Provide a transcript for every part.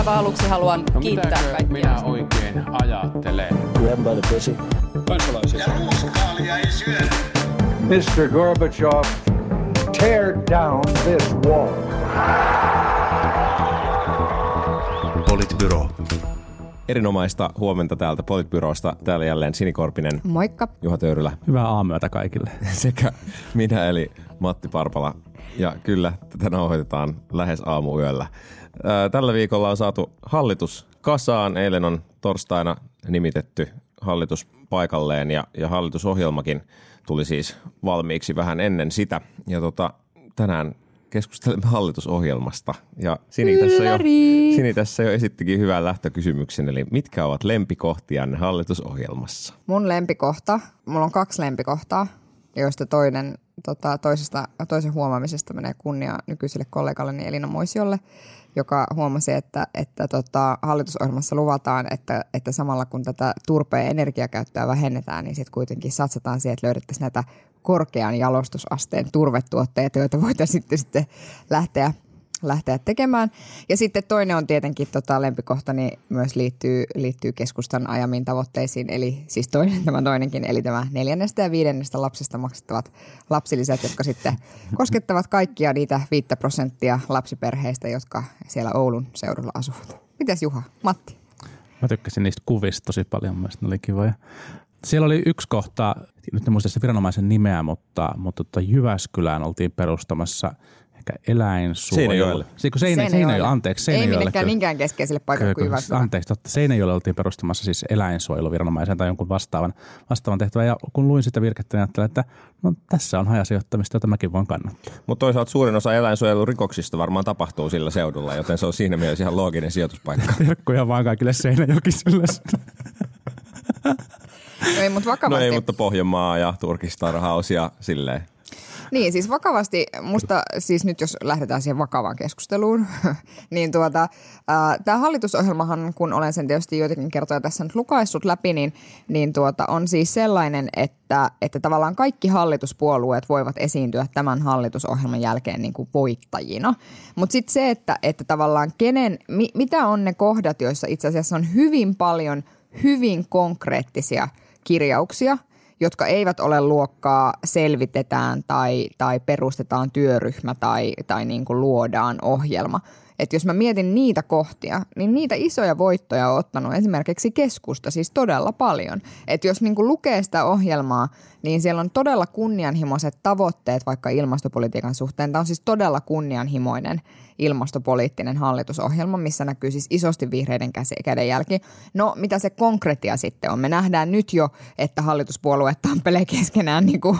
aivan aluksi haluan No kiittää kaikkia. minä oikein ajattelen? Grab by the pussy. Kansalaisia. Mr. Gorbachev, tear down this wall. Politbyro. Erinomaista huomenta täältä Politbyrosta. Täällä jälleen Sinikorpinen, Moikka. Juha Töyrylä Hyvää aamuyötä kaikille. sekä minä eli Matti Parpala. Ja kyllä, tätä nauhoitetaan lähes aamuyöllä. Tällä viikolla on saatu hallitus kasaan. Eilen on torstaina nimitetty hallitus paikalleen ja, ja hallitusohjelmakin tuli siis valmiiksi vähän ennen sitä. Ja tota, tänään keskustelemme hallitusohjelmasta. Ja Sini tässä, jo! Sini tässä jo esittikin hyvän lähtökysymyksen, eli mitkä ovat lempikohtianne hallitusohjelmassa? Mun lempikohta, mulla on kaksi lempikohtaa, joista toinen, tota, toisesta, toisen huomaamisesta menee kunnia nykyiselle kollegalleni Elina Moisiolle, joka huomasi, että, että tota, hallitusohjelmassa luvataan, että, että samalla kun tätä turpeen energiakäyttöä vähennetään, niin sitten kuitenkin satsataan siihen, että löydettäisiin näitä korkean jalostusasteen turvetuotteita, joita voitaisiin sitten, sitten lähteä lähteä tekemään. Ja sitten toinen on tietenkin tota, lempikohtani myös liittyy, liittyy keskustan ajamiin tavoitteisiin, eli siis toinen, tämä toinenkin, eli tämä neljännestä ja viidennestä lapsesta maksettavat lapsilisät, jotka sitten koskettavat kaikkia niitä viittä prosenttia lapsiperheistä, jotka siellä Oulun seudulla asuvat. Mitäs Juha? Matti? Mä tykkäsin niistä kuvista tosi paljon, mielestä ne oli kivoja. Siellä oli yksi kohta, nyt en muista se viranomaisen nimeä, mutta, mutta tota Jyväskylään oltiin perustamassa ehkä eläinsuojelu. Seinäjoelle. Siis kun Seinä, Seinäjoelle, anteeksi. Ei minnekään niinkään keskeiselle paikalle kuin. Anteeksi, totta. Seinäjoelle oltiin perustamassa siis eläinsuojeluviranomaisen tai jonkun vastaavan, vastaavan tehtävän. Ja kun luin sitä virkettä, niin ajattelin, että no, tässä on hajasijoittamista, jota mäkin voin kannattaa. Mutta toisaalta suurin osa eläinsuojelurikoksista varmaan tapahtuu sillä seudulla, joten se on siinä mielessä ihan looginen sijoituspaikka. Terkkuja vaan kaikille Seinäjokisille. No ei, mutta No vakavasti. ei, mutta Pohjanmaa ja Turkistarhaus ja silleen. Niin, siis vakavasti, musta siis nyt jos lähdetään siihen vakavaan keskusteluun, niin tuota, tämä hallitusohjelmahan, kun olen sen tietysti joitakin kertoja tässä nyt lukaissut läpi, niin, niin tuota, on siis sellainen, että, että tavallaan kaikki hallituspuolueet voivat esiintyä tämän hallitusohjelman jälkeen niin kuin voittajina. Mutta sitten se, että, että tavallaan kenen, mi, mitä on ne kohdat, joissa itse asiassa on hyvin paljon hyvin konkreettisia kirjauksia – jotka eivät ole luokkaa selvitetään tai, tai perustetaan työryhmä tai, tai niin kuin luodaan ohjelma. Että jos mä mietin niitä kohtia, niin niitä isoja voittoja on ottanut esimerkiksi keskusta siis todella paljon. Että jos niin lukee sitä ohjelmaa, niin siellä on todella kunnianhimoiset tavoitteet vaikka ilmastopolitiikan suhteen. Tämä on siis todella kunnianhimoinen ilmastopoliittinen hallitusohjelma, missä näkyy siis isosti vihreiden kädenjälki. No mitä se konkretia sitten on? Me nähdään nyt jo, että hallituspuolueet tampelee keskenään niin kuin,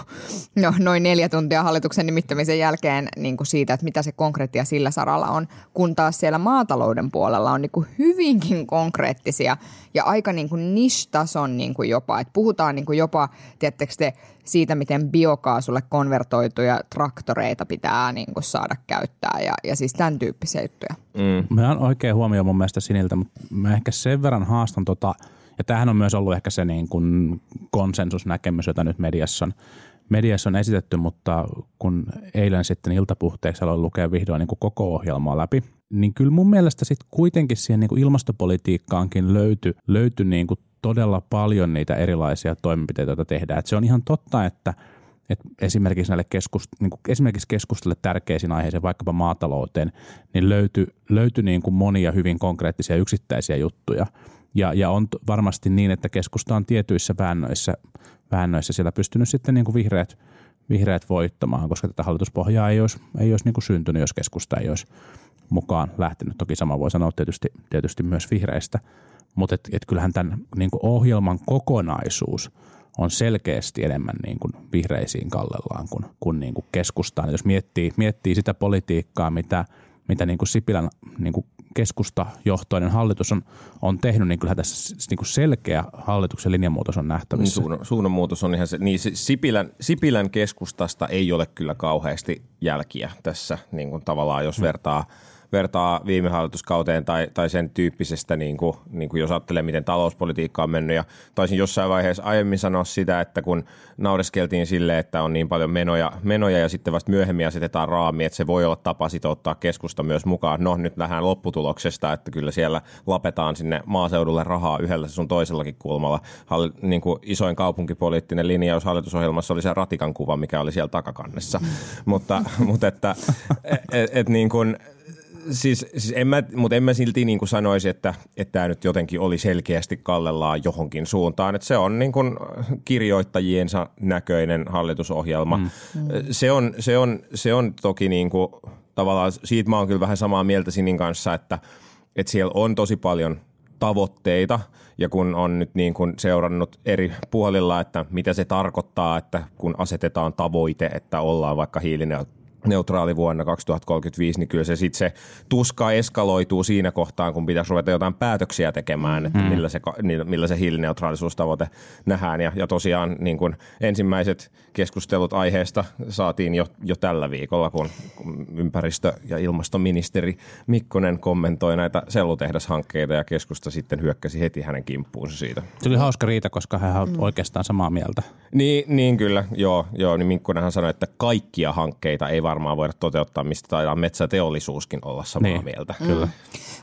no, noin neljä tuntia hallituksen nimittämisen jälkeen niin kuin siitä, että mitä se konkretia sillä saralla on, kun taas siellä maatalouden puolella on niin kuin hyvinkin konkreettisia ja aika niin kuin niche-tason niin kuin jopa, että puhutaan niin kuin jopa, tiedättekö te, siitä, miten biokaasulle konvertoituja traktoreita pitää niin kuin saada käyttää ja, ja siis tämän tyyppisiä juttuja. Mä on oikein huomio mun mielestä Siniltä, mutta mä ehkä sen verran haastan tota, ja tämähän on myös ollut ehkä se niin kuin konsensusnäkemys, jota nyt mediassa on, mediassa on esitetty, mutta kun eilen sitten iltapuhteeksi aloin lukea vihdoin niin kuin koko ohjelmaa läpi, niin kyllä mun mielestä sitten kuitenkin siihen niin kuin ilmastopolitiikkaankin löytyi, löytyi niin kuin todella paljon niitä erilaisia toimenpiteitä, joita tehdään. Et se on ihan totta, että että esimerkiksi näille keskust, niin kuin esimerkiksi keskustalle tärkeisiin aiheisiin, vaikkapa maatalouteen, niin löytyi, löytyi niin kuin monia hyvin konkreettisia yksittäisiä juttuja. Ja, ja on varmasti niin, että keskusta on tietyissä väännöissä, väännöissä siellä pystynyt sitten niin kuin vihreät, vihreät voittamaan, koska tätä hallituspohjaa ei olisi, ei olisi niin kuin syntynyt, jos keskusta ei olisi mukaan lähtenyt. Toki sama voi sanoa tietysti, tietysti myös vihreistä, mutta et, et kyllähän tämän niin kuin ohjelman kokonaisuus on selkeästi enemmän niin kuin vihreisiin kallellaan kuin, kuin, niin kuin keskustaan. Jos miettii, miettii sitä politiikkaa, mitä, mitä niin kuin Sipilän niin kuin keskustajohtoinen hallitus on, on tehnyt, niin kyllä tässä niin kuin selkeä hallituksen linjanmuutos on Niin nähtävissä. suunnan, suunnanmuutos on ihan se. Niin Sipilän, Sipilän keskustasta ei ole kyllä kauheasti jälkiä tässä niin kuin tavallaan, jos vertaa, vertaa viime hallituskauteen tai, tai sen tyyppisestä, niin kuin, niin kuin jos ajattelee, miten talouspolitiikka on mennyt. Ja taisin jossain vaiheessa aiemmin sanoa sitä, että kun naureskeltiin sille, että on niin paljon menoja, menoja ja sitten vasta myöhemmin asetetaan raami, että se voi olla tapa sitouttaa keskusta myös mukaan. No nyt nähdään lopputuloksesta, että kyllä siellä lapetaan sinne maaseudulle rahaa yhdellä sun toisellakin kulmalla. Hall, niin kuin isoin kaupunkipoliittinen linjaus hallitusohjelmassa oli se ratikan kuva, mikä oli siellä takakannessa. Mutta, mutta että et, et, et niin kuin, siis, siis en mä, mutta en mä silti niin kuin sanoisi, että, että tämä nyt jotenkin oli selkeästi kallellaan johonkin suuntaan. Että se on niin kuin kirjoittajiensa näköinen hallitusohjelma. Mm. Se, on, se, on, se on toki niin kuin, tavallaan, siitä mä oon kyllä vähän samaa mieltä Sinin kanssa, että, että siellä on tosi paljon tavoitteita ja kun on nyt niin kuin seurannut eri puolilla, että mitä se tarkoittaa, että kun asetetaan tavoite, että ollaan vaikka hiilineutraali neutraali vuonna 2035, niin kyllä se sitten se tuska eskaloituu siinä kohtaan, kun pitäisi ruveta jotain päätöksiä tekemään, että mm. millä, se, millä se hiilineutraalisuustavoite nähdään. Ja, ja tosiaan niin kun ensimmäiset keskustelut aiheesta saatiin jo, jo tällä viikolla, kun, kun ympäristö- ja ilmastoministeri Mikkonen kommentoi näitä sellutehdashankkeita ja keskusta sitten hyökkäsi heti hänen kimppuunsa siitä. Se oli hauska riita, koska hän on mm. oikeastaan samaa mieltä. Niin, niin kyllä, joo, joo niin Mikkonenhan sanoi, että kaikkia hankkeita ei varmaan voida toteuttaa, mistä taitaa metsäteollisuuskin olla samaa niin, mieltä. Kyllä. Mm.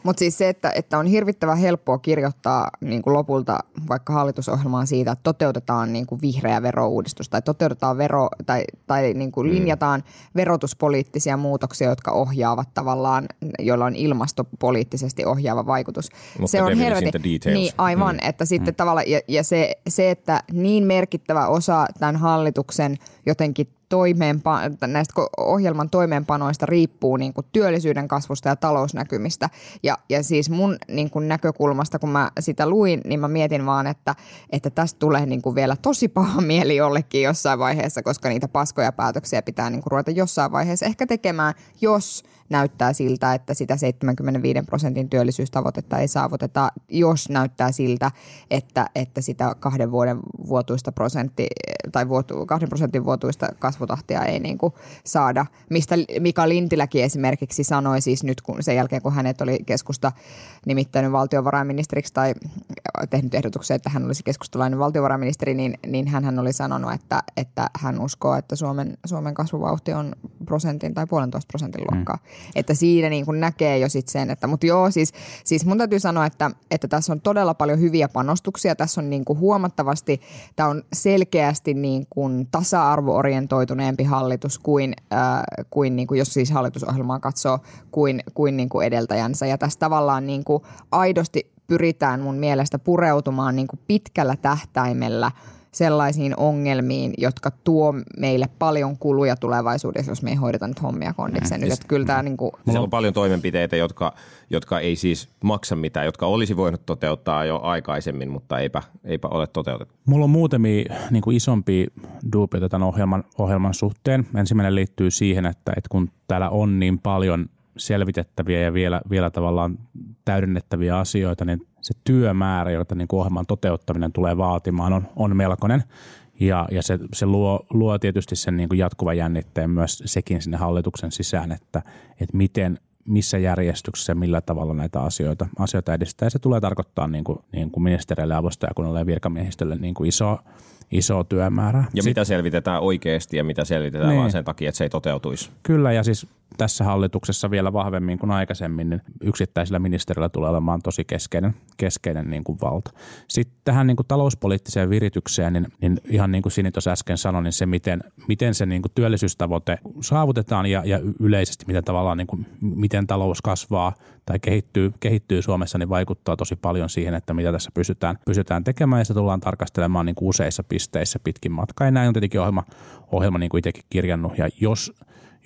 Mutta siis se, että, että on hirvittävän helppoa kirjoittaa niin kuin lopulta vaikka hallitusohjelmaan siitä, että toteutetaan niin kuin vihreä verouudistus tai toteutetaan vero tai, tai niin kuin mm. linjataan verotuspoliittisia muutoksia, jotka ohjaavat tavallaan, joilla on ilmastopoliittisesti ohjaava vaikutus. Mutta se on helvetin, niin aivan, mm. että sitten mm. tavallaan, ja, ja se, se, että niin merkittävä osa tämän hallituksen jotenkin toimeenpa- näistä ohjelman toimeenpanoista riippuu niin kuin työllisyyden kasvusta ja talousnäkymistä. Ja, ja siis mun niin kuin näkökulmasta, kun mä sitä luin, niin mä mietin vaan, että, että tästä tulee niin kuin vielä tosi paha mieli jollekin jossain vaiheessa, koska niitä paskoja päätöksiä pitää niin kuin ruveta jossain vaiheessa ehkä tekemään, jos – näyttää siltä, että sitä 75 prosentin työllisyystavoitetta ei saavuteta, jos näyttää siltä, että, että sitä kahden vuoden vuotuista prosentti, tai vuotu, kahden prosentin vuotuista kasvutahtia ei niin kuin saada, mistä Mika Lintiläkin esimerkiksi sanoi siis nyt kun sen jälkeen, kun hänet oli keskusta nimittänyt valtiovarainministeriksi tai tehnyt ehdotuksen, että hän olisi keskustalainen valtiovarainministeri, niin, niin hän oli sanonut, että, että hän uskoo, että Suomen, Suomen kasvuvauhti on prosentin tai puolentoista prosentin luokkaa. Mm. Että siinä niin kuin näkee jo sitten sen, että mutta joo, siis, siis mun täytyy sanoa, että, että tässä on todella paljon hyviä panostuksia. Tässä on niin kuin huomattavasti, tämä on selkeästi niin kuin tasa-arvoorientoituneempi hallitus kuin, äh, kuin, niin kuin jos siis hallitusohjelmaa katsoo, kuin, kuin, niin kuin edeltäjänsä. Ja tässä tavallaan niin kuin aidosti pyritään mun mielestä pureutumaan niin kuin pitkällä tähtäimellä – sellaisiin ongelmiin, jotka tuo meille paljon kuluja tulevaisuudessa, jos me ei hoideta nyt hommia kondikseen. Siis, kyllä tämä niin kuin... Siellä on paljon toimenpiteitä, jotka, jotka ei siis maksa mitään, jotka olisi voinut toteuttaa jo aikaisemmin, mutta eipä, eipä ole toteutettu. Mulla on muutamia niin kuin isompia duupioita tämän ohjelman, ohjelman suhteen. Ensimmäinen liittyy siihen, että, että kun täällä on niin paljon selvitettäviä ja vielä, vielä tavallaan täydennettäviä asioita, niin se työmäärä, jota niin kuin ohjelman toteuttaminen tulee vaatimaan, on, on melkoinen. Ja, ja se, se luo, luo tietysti sen niin kuin jatkuvan jännitteen myös sekin sinne hallituksen sisään, että, että miten, missä järjestyksessä ja millä tavalla näitä asioita, asioita edistää. Ja se tulee tarkoittaa niin kuin, niin kuin ministereille, avustajakunnalle ja virkamiehistölle niin kuin iso, iso työmäärä. Ja Sitten, mitä selvitetään oikeasti ja mitä selvitetään niin. vaan sen takia, että se ei toteutuisi. Kyllä ja siis tässä hallituksessa vielä vahvemmin kuin aikaisemmin, niin yksittäisillä ministerillä tulee olemaan tosi keskeinen, keskeinen niin kuin valta. Sitten tähän niin kuin talouspoliittiseen viritykseen, niin, niin ihan niin kuin Sini tuossa äsken sanoi, niin se miten, miten se niin kuin työllisyystavoite saavutetaan ja, ja yleisesti miten tavallaan niin kuin, miten talous kasvaa tai kehittyy, kehittyy Suomessa, niin vaikuttaa tosi paljon siihen, että mitä tässä pystytään, pystytään tekemään ja sitä tullaan tarkastelemaan niin kuin useissa pisteissä pitkin matkaa. Ja näin on tietenkin ohjelma, ohjelma niin kuin itsekin kirjannut ja jos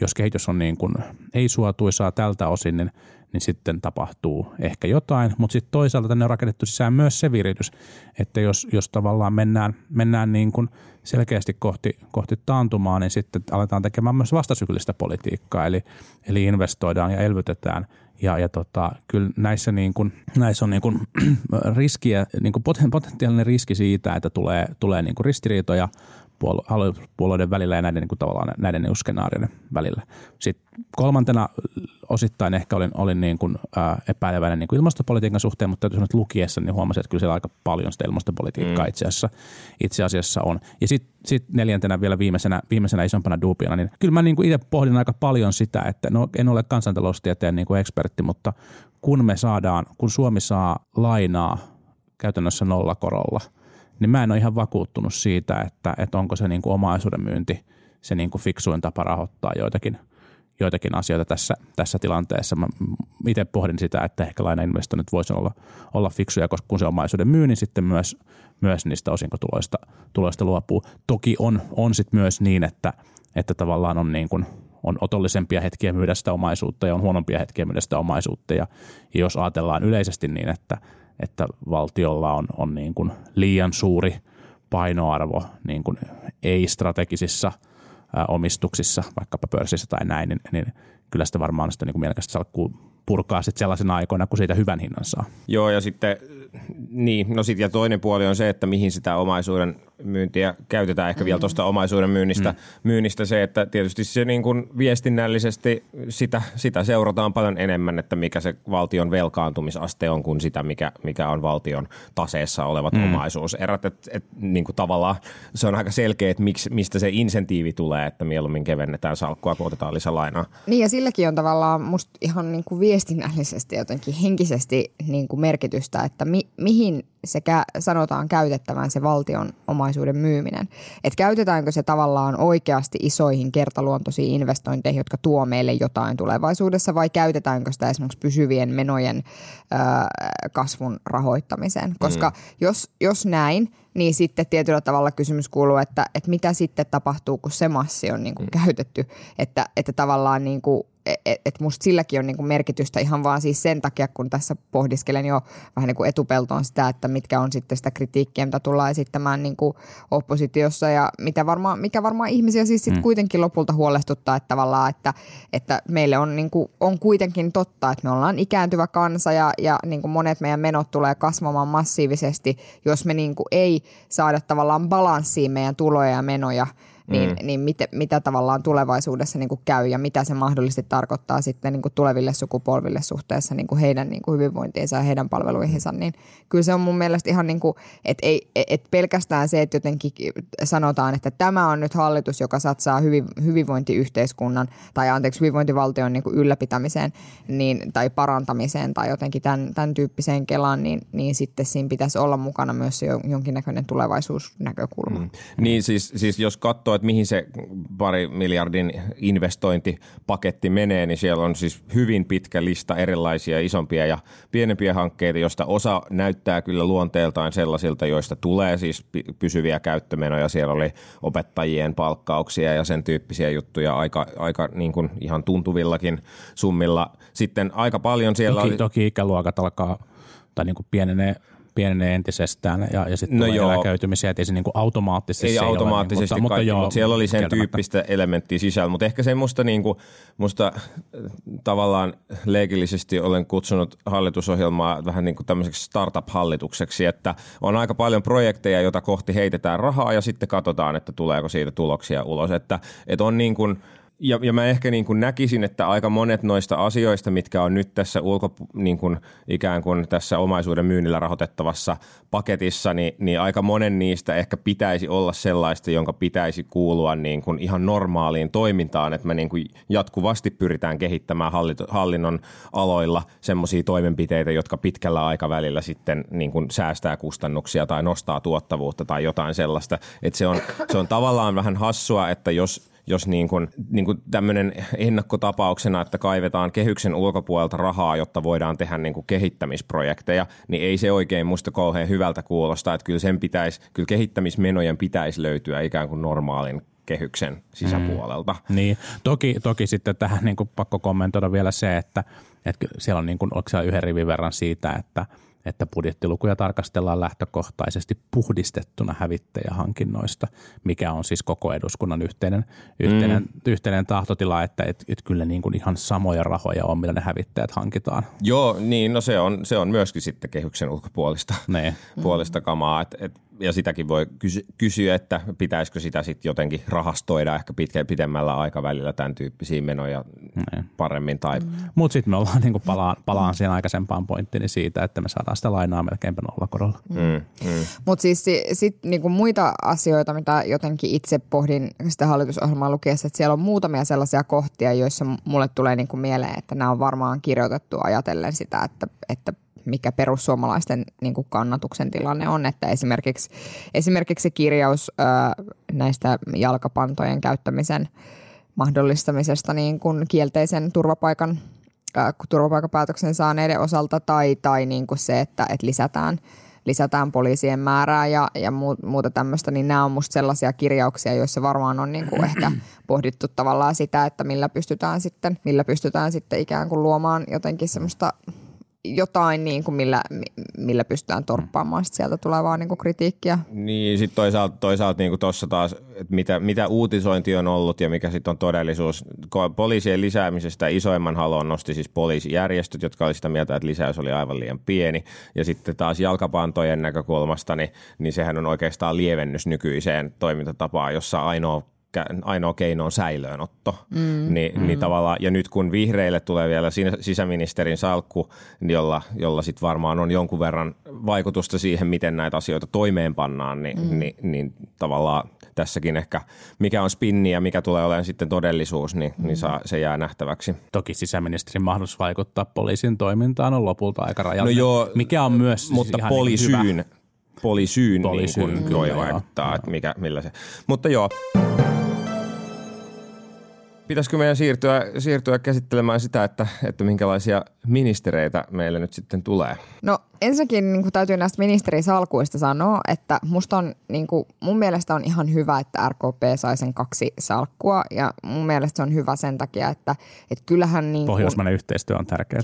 jos kehitys on niin kuin ei suotuisaa tältä osin, niin, niin sitten tapahtuu ehkä jotain, mutta sitten toisaalta tänne on rakennettu sisään myös se viritys, että jos, jos tavallaan mennään, mennään niin kuin selkeästi kohti, kohti taantumaa, niin sitten aletaan tekemään myös vastasyklistä politiikkaa, eli, eli investoidaan ja elvytetään. Ja, ja tota, kyllä näissä, niin kuin, näissä on niin kuin riskiä, niin kuin potentiaalinen riski siitä, että tulee, tulee niin kuin ristiriitoja hallituspuolu- hallituspuolueiden välillä ja näiden niin kuin tavallaan näiden niin skenaarioiden välillä. Sitten kolmantena osittain ehkä olin, olin niin kuin, ää, epäileväinen niin kuin ilmastopolitiikan suhteen, mutta täytyy sanoa, että lukiessa niin huomasin, että kyllä siellä aika paljon sitä ilmastopolitiikkaa mm. itse, asiassa, itse asiassa on. Ja sitten sit neljäntenä vielä viimeisenä, viimeisenä isompana duubiana, niin kyllä mä niin kuin itse pohdin aika paljon sitä, että no en ole kansantaloustieteen niin kuin ekspertti, mutta kun me saadaan, kun Suomi saa lainaa käytännössä nollakorolla, niin mä en ole ihan vakuuttunut siitä, että, että onko se niin kuin omaisuuden myynti se niin kuin fiksuin tapa rahoittaa joitakin, joitakin asioita tässä, tässä tilanteessa. Mä itse pohdin sitä, että ehkä lainainvestoinnit voisi olla, olla fiksuja, koska kun se omaisuuden myy, niin sitten myös, myös niistä osinkotuloista tuloista luopuu. Toki on, on sitten myös niin, että, että tavallaan on niin kuin on otollisempia hetkiä myydä sitä omaisuutta ja on huonompia hetkiä myydä sitä omaisuutta. Ja, ja jos ajatellaan yleisesti niin, että, että valtiolla on, on niin kuin liian suuri painoarvo niin kuin ei-strategisissa omistuksissa, vaikkapa pörssissä tai näin, niin, niin kyllä sitä varmaan sitä niin kuin mielekästä salkkuu purkaa sitten sellaisena aikoina, kun siitä hyvän hinnan saa. Joo, ja sitten niin, no sit, ja toinen puoli on se, että mihin sitä omaisuuden myyntiä käytetään. Ehkä mm. vielä tuosta omaisuuden myynnistä, mm. myynnistä se, että tietysti se niin kuin viestinnällisesti sitä, sitä seurataan paljon enemmän, että mikä se valtion velkaantumisaste on kuin sitä, mikä, mikä on valtion taseessa olevat mm. omaisuuserät. Et, et, niin kuin tavallaan se on aika selkeä, että miksi, mistä se insentiivi tulee, että mieluummin kevennetään salkkua, kun otetaan lisälainaa. Niin ja silläkin on tavallaan musta ihan niin kuin viestinnällisesti jotenkin henkisesti niin kuin merkitystä, että mi, mihin sekä sanotaan käytettävän se valtion omaisuuden myyminen. Että käytetäänkö se tavallaan oikeasti isoihin kertaluontoisiin investointeihin, jotka tuo meille jotain tulevaisuudessa vai käytetäänkö sitä esimerkiksi pysyvien menojen ö, kasvun rahoittamiseen. Koska mm. jos, jos näin, niin sitten tietyllä tavalla kysymys kuuluu, että, että mitä sitten tapahtuu, kun se massi on niin kuin mm. käytetty. Että, että tavallaan niin kuin että et musta silläkin on niinku merkitystä ihan vaan siis sen takia, kun tässä pohdiskelen jo vähän niin kuin etupeltoon sitä, että mitkä on sitten sitä kritiikkiä, mitä tullaan esittämään niin kuin oppositiossa ja mitä varmaan, mikä varmaan ihmisiä siis sitten mm. kuitenkin lopulta huolestuttaa, että tavallaan, että, että meille on, niin kuin, on kuitenkin totta, että me ollaan ikääntyvä kansa ja, ja niin kuin monet meidän menot tulee kasvamaan massiivisesti, jos me niin kuin ei saada tavallaan balanssiin meidän tuloja ja menoja – niin, mm. niin mitä, mitä tavallaan tulevaisuudessa niin kuin käy ja mitä se mahdollisesti tarkoittaa sitten niin kuin tuleville sukupolville suhteessa niin kuin heidän niin kuin hyvinvointiinsa ja heidän palveluihinsa, niin kyllä se on mun mielestä ihan niin kuin, että ei, et pelkästään se, että jotenkin sanotaan, että tämä on nyt hallitus, joka satsaa hyvin, hyvinvointiyhteiskunnan tai anteeksi hyvinvointivaltion niin kuin ylläpitämiseen niin, tai parantamiseen tai jotenkin tämän, tämän tyyppiseen kelaan, niin, niin sitten siinä pitäisi olla mukana myös jonkinnäköinen tulevaisuusnäkökulma. Mm. Niin siis, siis jos katsoo, että mihin se pari miljardin investointipaketti menee, niin siellä on siis hyvin pitkä lista erilaisia isompia ja pienempiä hankkeita, joista osa näyttää kyllä luonteeltaan sellaisilta, joista tulee siis pysyviä käyttömenoja. Siellä oli opettajien palkkauksia ja sen tyyppisiä juttuja aika, aika niin kuin ihan tuntuvillakin summilla. Sitten aika paljon siellä toki, oli... Toki ikäluokat alkaa tai niin kuin pienenee pienenee entisestään ja, ja sitten no tulee joo. eläköitymisiä, että ei se niin kuin automaattisesti Ei se automaattisesti ole, niin, mutta, kaikki, mutta, joo, mutta siellä oli sen tyyppistä elementtiä sisällä, mutta ehkä se musta, niin kuin, musta äh, tavallaan leikillisesti olen kutsunut hallitusohjelmaa vähän niin kuin tämmöiseksi startup-hallitukseksi, että on aika paljon projekteja, joita kohti heitetään rahaa ja sitten katsotaan, että tuleeko siitä tuloksia ulos, että, että on niin kuin – ja, ja mä ehkä niin kuin näkisin, että aika monet noista asioista, mitkä on nyt tässä ulko, niin kuin ikään kuin tässä omaisuuden myynnillä rahoitettavassa paketissa, niin, niin aika monen niistä ehkä pitäisi olla sellaista, jonka pitäisi kuulua niin kuin ihan normaaliin toimintaan, että me niin kuin jatkuvasti pyritään kehittämään hallinnon aloilla semmoisia toimenpiteitä, jotka pitkällä aikavälillä sitten niin kuin säästää kustannuksia tai nostaa tuottavuutta tai jotain sellaista. Että se on, se on tavallaan vähän hassua, että jos jos niin kuin, niin kuin tämmöinen ennakkotapauksena, että kaivetaan kehyksen ulkopuolelta rahaa, jotta voidaan tehdä niin kuin kehittämisprojekteja, niin ei se oikein musta kauhean hyvältä kuulosta. Että kyllä, sen pitäisi, kyllä kehittämismenojen pitäisi löytyä ikään kuin normaalin kehyksen sisäpuolelta. Mm, niin, toki, toki sitten tähän niin kuin pakko kommentoida vielä se, että, että siellä on niin kuin, siellä yhden rivin verran siitä, että – että budjettilukuja tarkastellaan lähtökohtaisesti puhdistettuna hävittäjähankinnoista, mikä on siis koko eduskunnan yhteinen, yhteinen, mm. yhteinen tahtotila, että et, et kyllä niin kuin ihan samoja rahoja on, millä ne hävittäjät hankitaan. Joo, niin no se on, se on myöskin sitten kehyksen ulkopuolista puolista kamaa, että et, ja sitäkin voi kysy- kysyä, että pitäisikö sitä sitten jotenkin rahastoida ehkä pitkä, pidemmällä aikavälillä tämän tyyppisiä menoja Niin. paremmin. Tai, mm. Mutta sitten me ollaan niinku palaan, palaan siihen aikaisempaan pointtiin siitä, että me saadaan sitä lainaa melkeinpä nollakorolla. mm, mm. Mutta siis si- sit niinku muita asioita, mitä jotenkin itse pohdin sitä hallitusohjelmaa lukiessa, että siellä on muutamia sellaisia kohtia, joissa mulle tulee niinku mieleen, että nämä on varmaan kirjoitettu ajatellen sitä, että, että mikä perussuomalaisten niin kuin kannatuksen tilanne on. Että esimerkiksi, esimerkiksi se kirjaus ö, näistä jalkapantojen käyttämisen mahdollistamisesta niin kuin kielteisen turvapaikan ö, turvapaikkapäätöksen saaneiden osalta tai, tai niin kuin se, että, että lisätään lisätään poliisien määrää ja, ja muuta tämmöistä, niin nämä on musta sellaisia kirjauksia, joissa varmaan on niin kuin ehkä pohdittu tavallaan sitä, että millä pystytään sitten, millä pystytään sitten ikään kuin luomaan jotenkin semmoista jotain, niin kuin millä, millä pystytään torppaamaan sit sieltä tulevaa niin kuin kritiikkiä. Niin, sitten toisaalta, toisaalta niin taas, että mitä, mitä uutisointi on ollut ja mikä sitten on todellisuus. Poliisien lisäämisestä isoimman halon nosti siis poliisijärjestöt, jotka oli sitä mieltä, että lisäys oli aivan liian pieni. Ja sitten taas jalkapantojen näkökulmasta, niin, niin sehän on oikeastaan lievennys nykyiseen toimintatapaan, jossa ainoa ainoa keino on säilöönotto. Mm, Ni, mm. Niin tavallaan, ja nyt kun vihreille tulee vielä sisäministerin salkku, niin jolla, jolla sitten varmaan on jonkun verran vaikutusta siihen, miten näitä asioita toimeenpannaan, niin, mm. niin, niin tavallaan tässäkin ehkä mikä on spinni ja mikä tulee olemaan sitten todellisuus, niin, mm. niin saa, se jää nähtäväksi. Toki sisäministerin mahdollisuus vaikuttaa poliisin toimintaan on lopulta aika rajallinen, no joo, mikä on myös siis mutta ihan polisyyn, niin hyvä. polisyyn, polisyyn niin kuin voi vaikuttaa, joo, että mikä, millä se. Mutta joo. Pitäisikö meidän siirtyä, siirtyä käsittelemään sitä, että, että minkälaisia ministereitä meille nyt sitten tulee? No ensinnäkin niin kuin täytyy näistä ministerisalkuista sanoa, että musta on, niin kuin, mun mielestä on ihan hyvä, että RKP sai sen kaksi salkkua ja mun mielestä se on hyvä sen takia, että, että kyllähän niin Pohjoismainen yhteistyö on tärkeää.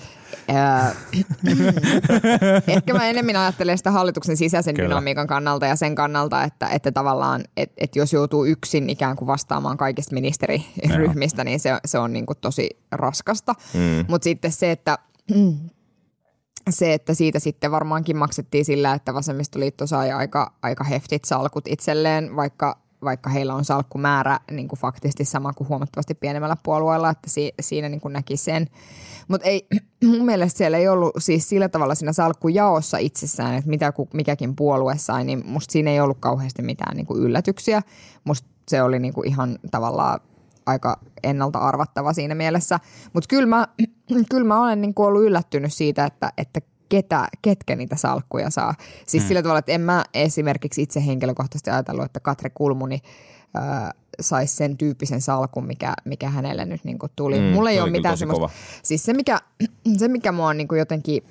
Ää, ehkä mä enemmän ajattelen sitä hallituksen sisäisen Kyllä. dynamiikan kannalta ja sen kannalta, että, että tavallaan, että, että jos joutuu yksin ikään kuin vastaamaan kaikista ministeriryhmistä, niin se, se on niin kuin tosi raskasta. Mm. Mutta sitten se, että se, että siitä sitten varmaankin maksettiin sillä, että vasemmistoliitto sai aika, aika heftit salkut itselleen, vaikka, vaikka heillä on salkkumäärä niin kuin faktisesti sama kuin huomattavasti pienemmällä puolueella, että si, siinä niin kuin näki sen. Mutta ei, mun mielestä siellä ei ollut siis sillä tavalla siinä salkkujaossa itsessään, että mitä mikäkin puolue sai, niin musta siinä ei ollut kauheasti mitään niin kuin yllätyksiä. Musta se oli niin kuin ihan tavallaan aika ennalta arvattava siinä mielessä. Mutta kyllä mä, kyl mä olen niin ollut yllättynyt siitä, että, että ketä, ketkä niitä salkkuja saa. Siis hmm. sillä tavalla, että en mä esimerkiksi itse henkilökohtaisesti ajatellut, että Katre Kulmuni saisi sen tyyppisen salkun, mikä, mikä hänelle nyt niin tuli. Mm, Mulla ei ole mitään semmoista. Siis se, mikä, se, mikä mua on niin jotenkin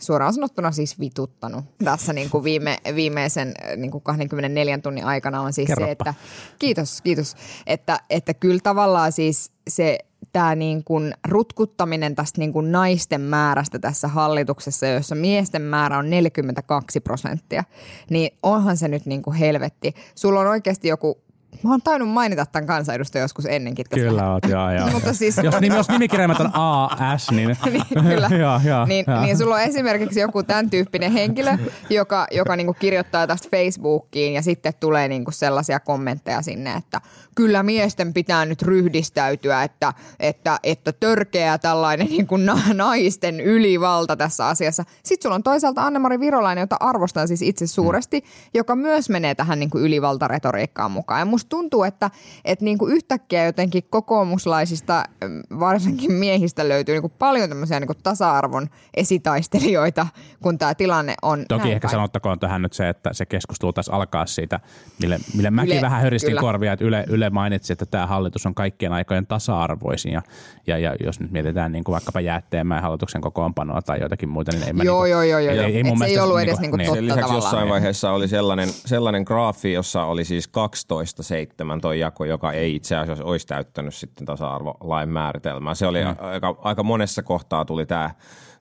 suoraan sanottuna siis vituttanut tässä niin kuin viime, viimeisen niin kuin 24 tunnin aikana on siis Kerropa. se, että kiitos, kiitos, että, että kyllä tavallaan siis se tämä niin kuin rutkuttaminen tästä niin kuin naisten määrästä tässä hallituksessa, jossa miesten määrä on 42 prosenttia, niin onhan se nyt niin kuin helvetti. Sulla on oikeasti joku Mä oon tainnut mainita tämän kansanedustajan joskus ennenkin. Koska... Kyllä oot, joo, joo. Mutta siis... jos, nimi, jos nimikirjaimet on AS, niin... niin kyllä. joo, joo, niin, joo. niin sulla on esimerkiksi joku tämän tyyppinen henkilö, joka, joka niinku kirjoittaa tästä Facebookiin ja sitten tulee niinku sellaisia kommentteja sinne, että kyllä miesten pitää nyt ryhdistäytyä, että, että, että törkeä tällainen niinku naisten ylivalta tässä asiassa. Sitten sulla on toisaalta Anne-Mari Virolainen, jota arvostan siis itse suuresti, joka myös menee tähän niinku ylivaltaretoriikkaan mukaan. Ja musta tuntuu, että, että niin kuin yhtäkkiä jotenkin kokoomuslaisista, mm, varsinkin miehistä löytyy niin kuin paljon tämmöisiä niin kuin tasa-arvon esitaistelijoita, kun tämä tilanne on Toki ehkä päin. sanottakoon tähän nyt se, että se keskustelu tässä alkaa siitä, mille, mille mäkin yle, vähän höristin kyllä. korvia, että Yle, Yle mainitsi, että tämä hallitus on kaikkien aikojen tasa-arvoisin ja, ja, ja jos nyt mietitään niin kuin vaikkapa jäätteenmäen hallituksen kokoonpanoa tai joitakin muita, niin ei mä joo, niin kuin, joo, joo, joo. Ei, ei mun se ei ollut edes niin kuin, niin, totta Sen lisäksi jossain vaiheessa oli sellainen, sellainen graafi, jossa oli siis 12 seitsemän toi jako, joka ei itse asiassa olisi täyttänyt sitten tasa-arvolain määritelmää. Se oli mm. aika, aika monessa kohtaa tuli tämä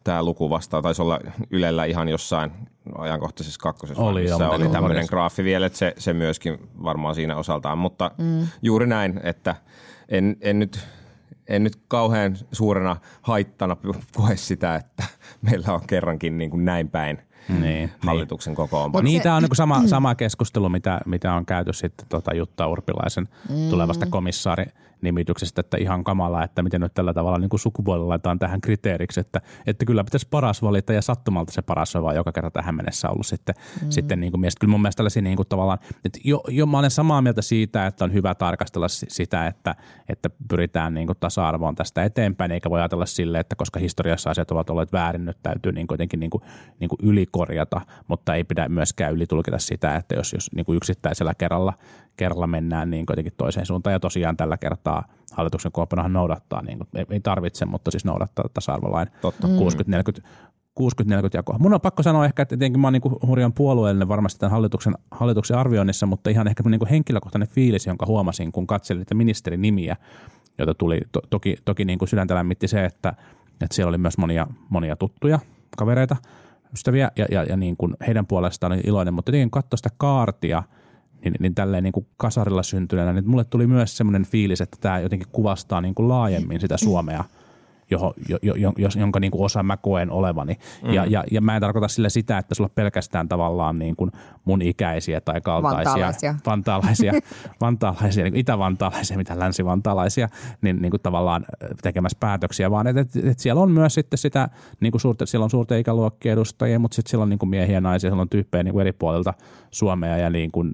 tämä luku vastaan. Taisi olla Ylellä ihan jossain ajankohtaisessa kakkosessa, oli, missä oli tämmöinen graafi vielä, että se, se myöskin varmaan siinä osaltaan. Mutta mm. juuri näin, että en, en nyt en nyt kauhean suurena haittana koe sitä, että meillä on kerrankin niin kuin näin päin Niin, hallituksen kokoonpano. Niin, tämä on niin sama, sama keskustelu, mitä, mitä on käyty sitten tota Jutta Urpilaisen mm. tulevasta komissaari nimityksestä, että ihan kamala, että miten nyt tällä tavalla niin kuin sukupuolella laitetaan tähän kriteeriksi, että, että kyllä pitäisi paras valita ja sattumalta se paras on vaan joka kerta tähän mennessä ollut sitten, mm. sitten niin kuin mielestä. Kyllä mun mielestä tällaisia niin kuin tavallaan, että jo, jo mä olen samaa mieltä siitä, että on hyvä tarkastella sitä, että, että pyritään niin kuin tasa-arvoon tästä eteenpäin, eikä voi ajatella sille, että koska historiassa asiat ovat olleet väärin, nyt täytyy niin kuitenkin niin kuin, niin kuin ylikorjata, mutta ei pidä myöskään ylitulkita sitä, että jos, jos niin kuin yksittäisellä kerralla, kerralla mennään niin kuitenkin toiseen suuntaan ja tosiaan tällä kertaa hallituksen koopanohan noudattaa, niin kuin, ei, ei tarvitse, mutta siis noudattaa tasa-arvolain Totta. 60-40 60-40 jakoa. Mun on pakko sanoa ehkä, että tietenkin mä oon niin hurjan puolueellinen varmasti tämän hallituksen, hallituksen arvioinnissa, mutta ihan ehkä niin henkilökohtainen fiilis, jonka huomasin, kun katselin niitä ministerinimiä, joita tuli. To, toki toki niin kuin sydäntä lämmitti se, että, että siellä oli myös monia, monia tuttuja kavereita, ystäviä, ja, ja, ja niin kuin heidän puolestaan oli iloinen, mutta tietenkin katsoa sitä kaartia, niin, niin tälleen niin kuin kasarilla syntyneenä, niin mulle tuli myös semmoinen fiilis, että tämä jotenkin kuvastaa niin kuin laajemmin sitä Suomea – johon, jo, jo, jo, jonka niin kuin osa mä koen olevani. Mm. Ja, ja, ja mä en tarkoita sillä sitä, että sulla pelkästään tavallaan niin kuin mun ikäisiä tai kaltaisia vantaalaisia, vantaalaisia, vantaalaisia niin itävantaalaisia, mitä länsivantaalaisia, niin, niin kuin tavallaan tekemässä päätöksiä, vaan että, että, että siellä on myös sitten sitä, niin kuin suurte, siellä on suurten ikäluokkien edustajia, mutta sitten siellä on niin kuin miehiä ja naisia, siellä on tyyppejä niin kuin eri puolilta Suomea ja niin kuin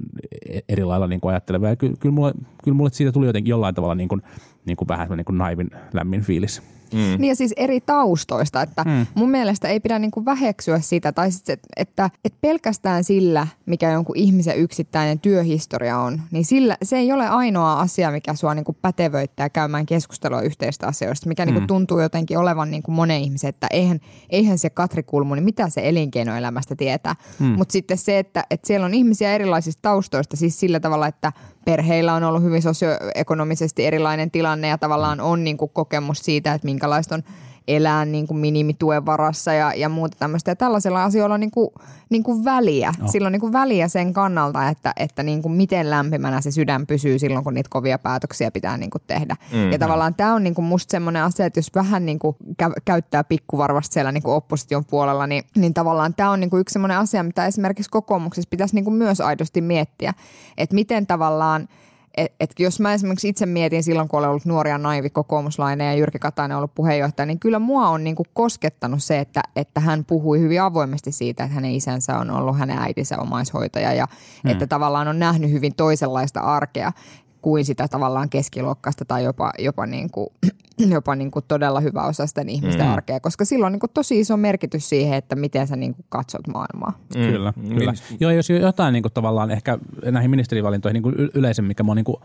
e, eri lailla niin kuin ajattelevia. Ja kyllä, kyllä, mulle, kyllä mulle siitä tuli jotenkin jollain tavalla niin kuin, niin kuin vähän niin kuin naivin lämmin fiilis. Mm. Niin ja siis eri taustoista, että mm. mun mielestä ei pidä niinku väheksyä sitä, tai sit, että, että, että pelkästään sillä, mikä jonkun ihmisen yksittäinen työhistoria on, niin sillä, se ei ole ainoa asia, mikä sua niinku pätevöittää käymään keskustelua yhteistä asioista, mikä niinku mm. niinku tuntuu jotenkin olevan niinku monen ihmisen, että eihän, eihän se Katri Kulmu, niin mitä se elinkeinoelämästä tietää. Mm. Mutta sitten se, että, että siellä on ihmisiä erilaisista taustoista, siis sillä tavalla, että – perheillä on ollut hyvin sosioekonomisesti erilainen tilanne ja tavallaan on niin kuin kokemus siitä, että minkälaista on elää niin kuin minimituen varassa ja, ja muuta tämmöistä. Ja tällaisilla asioilla on niin kuin, niin kuin väliä. No. Sillä on niin kuin väliä sen kannalta, että, että niin kuin miten lämpimänä se sydän pysyy silloin, kun niitä kovia päätöksiä pitää niin kuin tehdä. Mm-hmm. Ja tavallaan tämä on niin kuin musta semmoinen asia, että jos vähän niin kuin kä- käyttää pikkuvarvasti siellä niin kuin opposition puolella, niin, niin tavallaan tämä on niin kuin yksi semmoinen asia, mitä esimerkiksi kokoomuksessa pitäisi niin kuin myös aidosti miettiä. Että miten tavallaan – et, et jos mä esimerkiksi itse mietin silloin, kun olen ollut nuoria naivi kokoomuslainen ja Jyrki Katainen on ollut puheenjohtaja, niin kyllä mua on niinku koskettanut se, että, että hän puhui hyvin avoimesti siitä, että hänen isänsä on ollut hänen äitinsä omaishoitaja ja hmm. että tavallaan on nähnyt hyvin toisenlaista arkea kuin sitä tavallaan keskiluokkaista tai jopa, jopa, niin kuin, jopa niin kuin todella hyvä osasten ihmisten mm. arkea, koska silloin on niin kuin tosi iso merkitys siihen, että miten sä niin kuin katsot maailmaa. Mm. Kyllä, mm. kyllä. Joo, jos jotain niin kuin tavallaan ehkä näihin ministerivalintoihin niin kuin yleisen, mikä mä niin kuin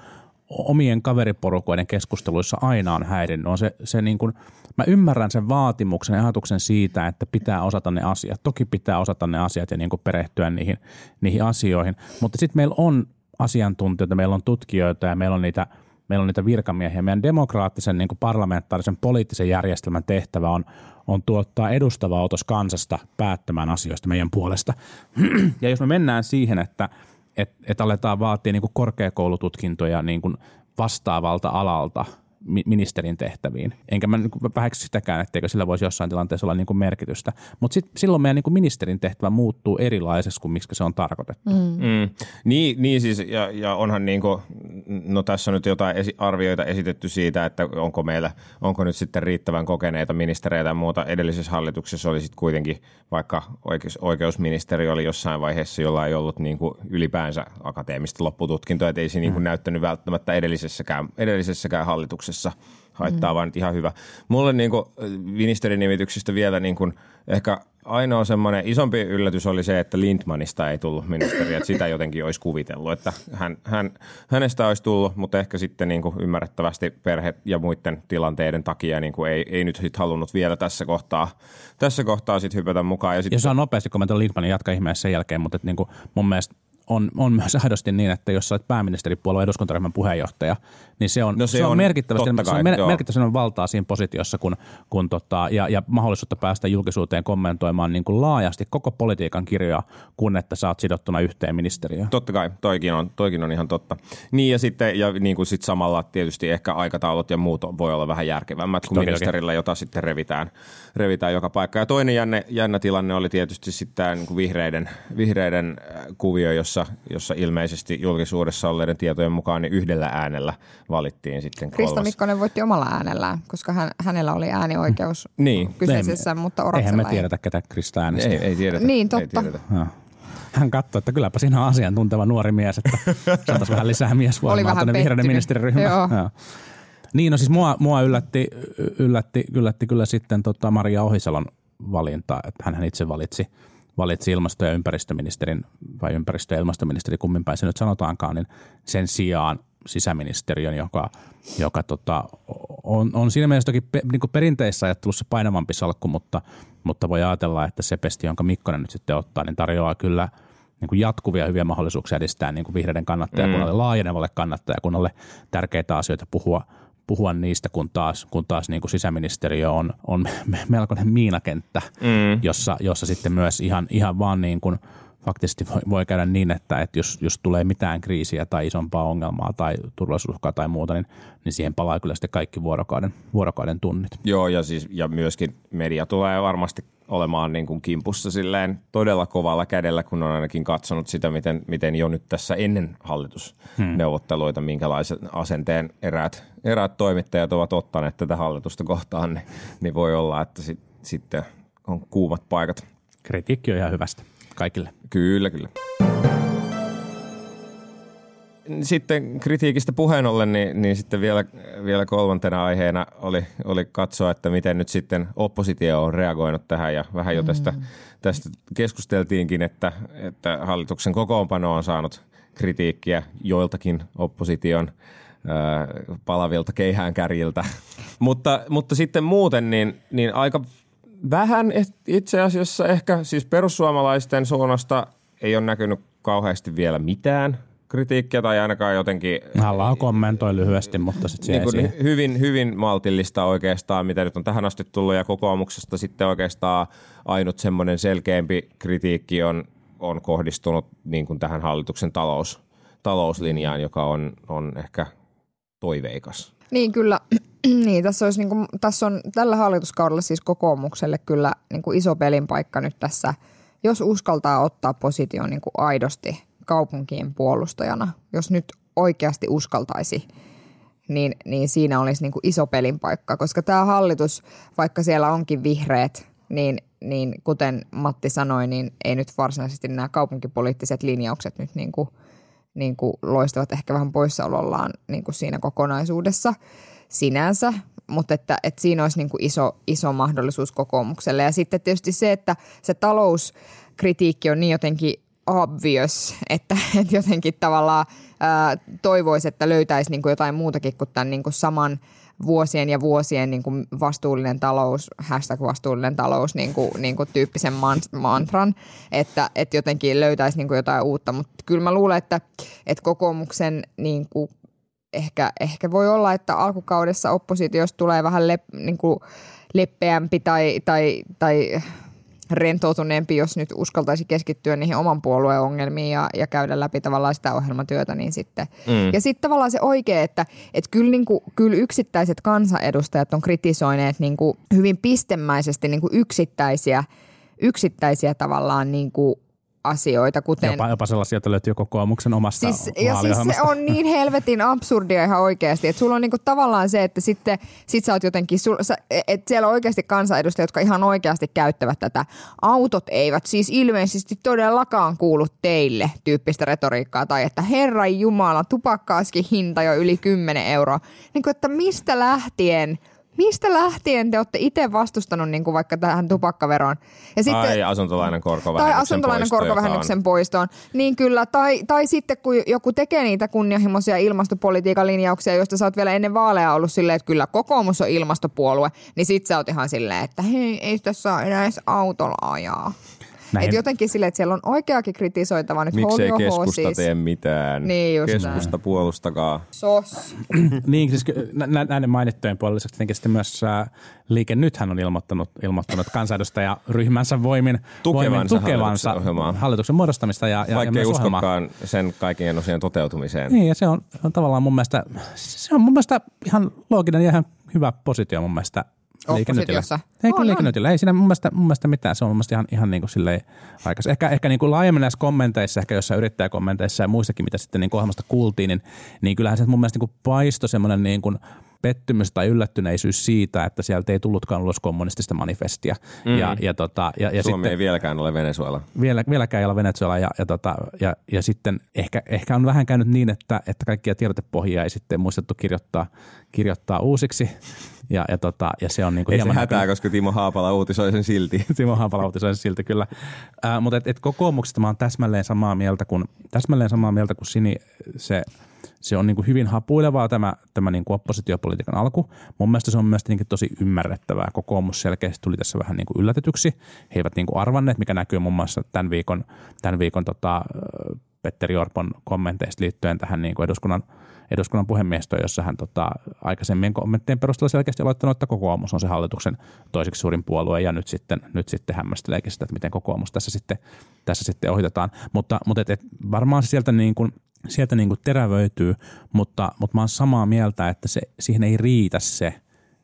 omien kaveriporukoiden keskusteluissa aina on häirinnyt, on se, se niin kuin, mä ymmärrän sen vaatimuksen ja ajatuksen siitä, että pitää osata ne asiat. Toki pitää osata ne asiat ja niin kuin perehtyä niihin, niihin asioihin, mutta sitten meillä on asiantuntijoita, meillä on tutkijoita ja meillä on niitä, meillä on niitä virkamiehiä. Meidän demokraattisen niin kuin parlamentaarisen poliittisen järjestelmän tehtävä on, on tuottaa edustava otos kansasta päättämään asioista meidän puolesta. Ja jos me mennään siihen, että et, et aletaan vaatia niin kuin korkeakoulututkintoja niin kuin vastaavalta alalta – ministerin tehtäviin. Enkä mä niin vähäksy sitäkään, etteikö sillä voisi jossain tilanteessa olla niin kuin merkitystä. Mutta silloin meidän niin kuin ministerin tehtävä muuttuu erilaisessa kuin miksi se on tarkoitettu. Mm. Mm. Niin, niin siis, ja, ja onhan niin kuin, no tässä on nyt jotain esi- arvioita esitetty siitä, että onko meillä, onko nyt sitten riittävän kokeneita ministereitä ja muuta. Edellisessä hallituksessa oli sitten kuitenkin, vaikka oikeus, oikeusministeri oli jossain vaiheessa, jolla ei ollut niin kuin ylipäänsä akateemista loppututkintoa, että ei se niin kuin mm. näyttänyt välttämättä edellisessäkään, edellisessäkään hallituksessa tapauksessa haittaa, mm. vaan ihan hyvä. Mulle niin kuin ministerinimityksistä vielä niin kuin ehkä ainoa semmoinen isompi yllätys oli se, että Lindmanista ei tullut ministeriä, että sitä jotenkin olisi kuvitellut, että hän, hän, hänestä olisi tullut, mutta ehkä sitten niin kuin ymmärrettävästi perhe ja muiden tilanteiden takia niin kuin ei, ei nyt sit halunnut vielä tässä kohtaa, tässä kohtaa sit hypätä mukaan. Ja sit... Jos on nopeasti kommentoida Lindmanin jatka ihmeessä sen jälkeen, mutta että niin kuin mun mielestä on, on myös aidosti niin, että jos olet pääministeripuolueen eduskuntaryhmän puheenjohtaja, niin se on, No se se on, on merkittävästi, totta se on kai, mer- merkittävästi enemmän valtaa siinä positiossa kun, kun tota, ja, ja mahdollisuutta päästä julkisuuteen kommentoimaan niin kuin laajasti koko politiikan kirjoa, kun että sä oot sidottuna yhteen ministeriöön. Totta kai, toikin on, toikin on ihan totta. Niin ja sitten ja niin kuin sit samalla tietysti ehkä aikataulut ja muut voi olla vähän järkevämmät kuin Toki, ministerillä, jota sitten revitään, revitään joka paikka. Ja toinen jännä, jännä tilanne oli tietysti sitten niin kuin vihreiden, vihreiden äh, kuvio, jossa, jossa ilmeisesti julkisuudessa olleiden tietojen mukaan niin yhdellä äänellä valittiin sitten Krista kolmas. Mikkonen voitti omalla äänellään, koska hän, hänellä oli äänioikeus Niin. kyseisessä, mutta Eihän Oraksella me tiedetä, ketä Krista äänesti. Ei, ei tiedetä. Niin, Ei totta. tiedetä. Joo. Hän katsoi, että kylläpä siinä on asiantunteva nuori mies, että saataisiin vähän lisää miesvoimaa tuonne vihreiden ministeriryhmään. Joo. Joo. Niin, no siis mua, mua yllätti, yllätti, yllätti kyllä sitten tota Maria Ohisalon valinta, että hän itse valitsi, valitsi ilmasto- ja ympäristöministerin, vai ympäristö- ja ilmastoministeri, kummin päin se nyt sanotaankaan, niin sen sijaan sisäministeriön, joka, joka tota, on, on siinä mielessä toki pe, niin perinteissä ajattelussa painavampi salkku, mutta, mutta voi ajatella, että se pesti, jonka Mikkonen nyt sitten ottaa, niin tarjoaa kyllä niin kuin jatkuvia hyviä mahdollisuuksia edistää niin kuin vihreiden kannattajakunnalle, mm. laajenevalle kannattajakunnalle tärkeitä asioita puhua, puhua niistä, kun taas, kun taas niin kuin sisäministeriö on, on melkoinen miinakenttä, mm. jossa, jossa sitten myös ihan, ihan vaan niin kuin faktisesti voi, voi käydä niin, että, että jos, jos tulee mitään kriisiä tai isompaa ongelmaa tai turvallisuusuhkaa tai muuta, niin, niin siihen palaa kyllä sitten kaikki vuorokauden, vuorokauden tunnit. Joo, ja, siis, ja myöskin media tulee varmasti olemaan niin kuin kimpussa silleen todella kovalla kädellä, kun on ainakin katsonut sitä, miten, miten jo nyt tässä ennen hallitusneuvotteluita, hmm. minkälaisen asenteen eräät, eräät toimittajat ovat ottaneet tätä hallitusta kohtaan, niin, niin voi olla, että sit, sitten on kuumat paikat. Kritiikki on ihan hyvästä kaikille. Kyllä, kyllä. Sitten kritiikistä puheen ollen, niin, niin sitten vielä, vielä kolmantena aiheena oli, oli katsoa, että miten nyt sitten oppositio on reagoinut tähän ja vähän jo tästä, tästä keskusteltiinkin, että, että hallituksen kokoonpano on saanut kritiikkiä joiltakin opposition palavilta keihäänkärjiltä. mutta, mutta sitten muuten niin, niin aika vähän itse asiassa ehkä siis perussuomalaisten suunnasta ei ole näkynyt kauheasti vielä mitään kritiikkiä tai ainakaan jotenkin Halla kommentoi lyhyesti, mutta sitten se niin kuin siihen. hyvin, hyvin maltillista oikeastaan, mitä nyt on tähän asti tullut ja kokoomuksesta sitten oikeastaan ainut semmoinen selkeämpi kritiikki on, on kohdistunut niin kuin tähän hallituksen talous, talouslinjaan, joka on, on ehkä toiveikas. Niin kyllä, niin, tässä, olisi, niin kuin, tässä on tällä hallituskaudella siis kokoomukselle kyllä niin kuin iso pelin paikka nyt tässä, jos uskaltaa ottaa position niin kuin aidosti kaupunkien puolustajana, jos nyt oikeasti uskaltaisi, niin, niin siinä olisi niin kuin iso pelin paikka, koska tämä hallitus, vaikka siellä onkin vihreät, niin, niin kuten Matti sanoi, niin ei nyt varsinaisesti nämä kaupunkipoliittiset linjaukset nyt niin kuin, niin kuin loistavat ehkä vähän poissaolollaan niin kuin siinä kokonaisuudessa sinänsä, mutta että, että siinä olisi niin kuin iso, iso mahdollisuus kokoomukselle. Ja sitten tietysti se, että se talouskritiikki on niin jotenkin obvious, että, että jotenkin tavallaan ää, toivoisi, että löytäisi niin kuin jotain muutakin kuin tämän niin kuin saman vuosien ja vuosien niin kuin vastuullinen talous, hashtag vastuullinen talous niin kuin, niin kuin tyyppisen man, mantran, että, että jotenkin löytäisi niin kuin jotain uutta. Mutta kyllä mä luulen, että, että kokoomuksen niin kuin ehkä, ehkä voi olla, että alkukaudessa oppositiosta tulee vähän lep, niin kuin leppeämpi tai, tai, tai rentoutuneempi, jos nyt uskaltaisi keskittyä niihin oman puolueen ongelmiin ja, ja käydä läpi tavallaan sitä ohjelmatyötä, niin sitten. Mm. Ja sitten tavallaan se oikea, että, että kyllä, niin kuin, kyllä yksittäiset kansanedustajat on kritisoineet niin kuin hyvin pistemäisesti niin kuin yksittäisiä, yksittäisiä tavallaan niin kuin asioita, kuten... Jopa, jopa sellaisia, joita löytyy kokoomuksen omasta Siis, ja siis se on niin helvetin absurdia ihan oikeasti, että sulla on niinku tavallaan se, että sitten sit sä oot jotenkin, sul, sä, että siellä on oikeasti kansanedustajia, jotka ihan oikeasti käyttävät tätä. Autot eivät siis ilmeisesti todellakaan kuulu teille tyyppistä retoriikkaa, tai että herran jumala, tupakkaaskin hinta jo yli 10 euroa. Niin kuin, että mistä lähtien Mistä lähtien te olette itse vastustanut niin kuin vaikka tähän tupakkaveroon? Ja Tai asuntolainan korkovähennyksen tai asuntolainan poisto, korkovähennyksen poistoon. Niin kyllä, tai, tai sitten kun joku tekee niitä kunnianhimoisia ilmastopolitiikan linjauksia, joista sä oot vielä ennen vaaleja ollut silleen, että kyllä kokoomus on ilmastopuolue, niin sit sä oot ihan silleen, että hei, ei tässä saa enää edes autolla ajaa. Näihin- Et jotenkin silleen, että siellä on oikeakin kritisoitava nyt Miksei keskusta siis. tee mitään? Niin just Keskusta puolustakaa. Sos. niin, siis nä- nä- näiden mainittujen puolella lisäksi tietenkin sitten myös ää, Liike Nythän on ilmoittanut, ilmoittanut kansanedustajaryhmänsä voimin Tukevansa voimin tukevansa hallituksen hallituksen muodostamista ja, ja, ja Vaikka ei myös ohjelmaa. uskokaan sen kaikkien osien toteutumiseen. Niin, ja se on, se on tavallaan mun mielestä, se on mun mielestä ihan looginen ja ihan hyvä positio mun mielestä. Liike Nytille. Oppositiossa. Ei kyllä Liike on. Nytille. Ei siinä mun mielestä, mun mielestä mitään. Se on mun mielestä ihan, ihan niin kuin silleen aikas. Ehkä, ehkä niin kuin laajemmin näissä kommenteissa, ehkä jossain yrittäjäkommenteissa ja muissakin, mitä sitten niin kuin ohjelmasta kuultiin, niin, niin kyllähän se mun mielestä niin kuin paistoi semmoinen niin kuin pettymys tai yllättyneisyys siitä, että sieltä ei tullutkaan ulos kommunistista manifestia. Mm. Ja, ja, tota, ja, ja Suomi sitten, ei vieläkään ole Venezuela. vielä, vieläkään ei ole Venezuela ja, ja, tota, ja, ja sitten ehkä, ehkä on vähän käynyt niin, että, että kaikkia tiedotepohjia ei sitten muistettu kirjoittaa, kirjoittaa uusiksi ja, ja, tota, ja se on niin kuin Ei se hätää, koska Timo Haapala uutisoi sen silti. Timo Haapala uutisoi siltä kyllä. Ää, mutta et, et kokoomuksesta mä oon täsmälleen samaa mieltä kuin, täsmälleen samaa mieltä kuin Sini. Se, se on niin kuin hyvin hapuilevaa tämä, tämä niin kuin oppositiopolitiikan alku. Mun mielestä se on myös tietenkin tosi ymmärrettävää. Kokoomus selkeästi tuli tässä vähän niin kuin yllätetyksi. He eivät niin kuin arvanneet, mikä näkyy muun muassa tämän viikon, tämän viikon tota, Petteri Orpon kommenteista liittyen tähän niin kuin eduskunnan, eduskunnan puhemiehistöön, jossa hän tota, aikaisemmin kommenttien perusteella selkeästi aloittanut, että kokoomus on se hallituksen toiseksi suurin puolue ja nyt sitten, nyt sitten hämmästeleekin sitä, että miten kokoomus tässä sitten, tässä sitten ohitetaan. Mutta, mutta et, et varmaan sieltä niin kuin, sieltä niin kuin terävöityy, mutta, mutta mä oon samaa mieltä, että se, siihen ei riitä se,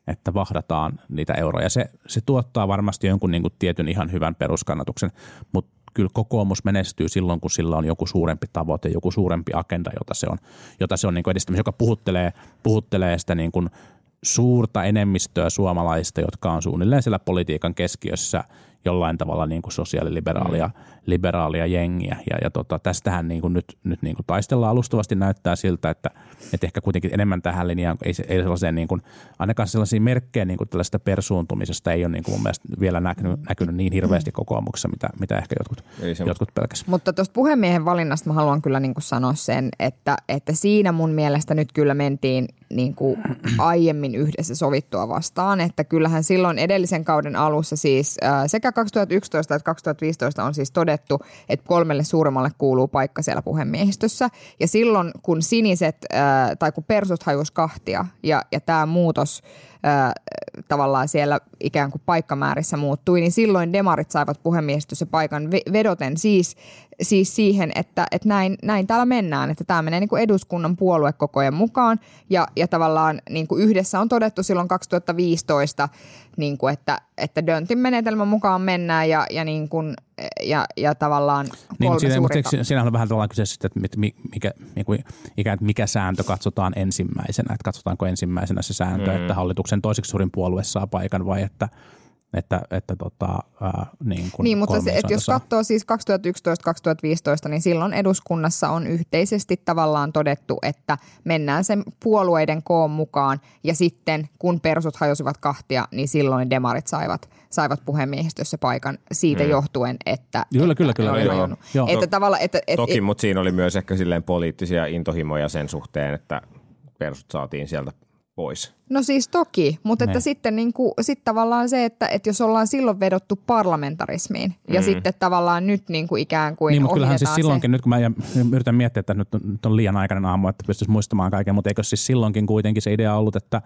että vahdataan niitä euroja. Se, se tuottaa varmasti jonkun niin kuin tietyn ihan hyvän peruskannatuksen, mutta kyllä kokoomus menestyy silloin, kun sillä on joku suurempi tavoite, joku suurempi agenda, jota se on, jota se on niin kuin edistämässä, joka puhuttelee, puhuttelee sitä niin kuin suurta enemmistöä suomalaista, jotka on suunnilleen siellä politiikan keskiössä jollain tavalla niin kuin sosiaaliliberaalia mm. Liberaalia jengiä. Ja, ja tota, tästähän niin kuin nyt, nyt niin kuin taistellaan alustavasti näyttää siltä, että, että ehkä kuitenkin enemmän tähän linjaan, ei, se- ei sellaiseen niin kuin, ainakaan sellaisia merkkejä niin kuin tällaista persuuntumisesta ei ole niin kuin mun mielestä vielä näkynyt, näkynyt niin hirveästi kokoomuksessa, mitä, mitä ehkä jotkut, jotkut pelkäs. Mutta tuosta puhemiehen valinnasta mä haluan kyllä niin kuin sanoa sen, että, että siinä mun mielestä nyt kyllä mentiin niin kuin aiemmin yhdessä sovittua vastaan. Että kyllähän silloin edellisen kauden alussa siis äh, sekä 2011 että 2015 on siis todettu, että kolmelle suuremmalle kuuluu paikka siellä puhemiehistössä. Ja silloin kun siniset äh, tai kun persut hajus kahtia ja, ja tämä muutos äh, tavallaan siellä ikään kuin paikkamäärissä muuttui, niin silloin demarit saivat puhemiehistössä paikan ve- vedoten siis, siis siihen, että, että näin, näin täällä mennään, että tämä menee niin kuin eduskunnan puoluekokojen mukaan ja, ja tavallaan niin kuin yhdessä on todettu silloin 2015, niin kuin että, että Döntin menetelmän mukaan mennään ja, ja, niin kuin, ja, ja tavallaan Niin, kolme siinä, mutta siinä- siinähän on vähän tavallaan kyse että mikä, niin kuin, ikään, että mikä sääntö katsotaan ensimmäisenä. Että katsotaanko ensimmäisenä se sääntö, mm. että hallituksen toiseksi suurin puolue saa paikan vai että, että, että tota, ää, niin, kuin Niin, mutta se, että jos katsoo siis 2011-2015, niin silloin eduskunnassa on yhteisesti tavallaan todettu, että mennään sen puolueiden koon mukaan ja sitten kun persut hajosivat kahtia, niin silloin demarit saivat, saivat puhemiehistössä paikan siitä mm. johtuen, että Kyllä, että kyllä, kyllä, oli joo. Joo. Että tavallaan, että, että, Toki, mutta siinä oli myös ehkä silleen poliittisia intohimoja sen suhteen, että persut saatiin sieltä pois. No siis toki, mutta että Ne. sitten niin kuin, sit tavallaan se, että, että jos ollaan silloin vedottu parlamentarismiin ja sitten tavallaan nyt niin kuin ikään kuin Niin, mutta kyllähän siis silloinkin, nyt kun mä yritän miettiä, että nyt on, nyt on liian aikainen aamu, että pystyisi muistamaan kaiken, mutta eikö siis silloinkin kuitenkin se idea ollut, että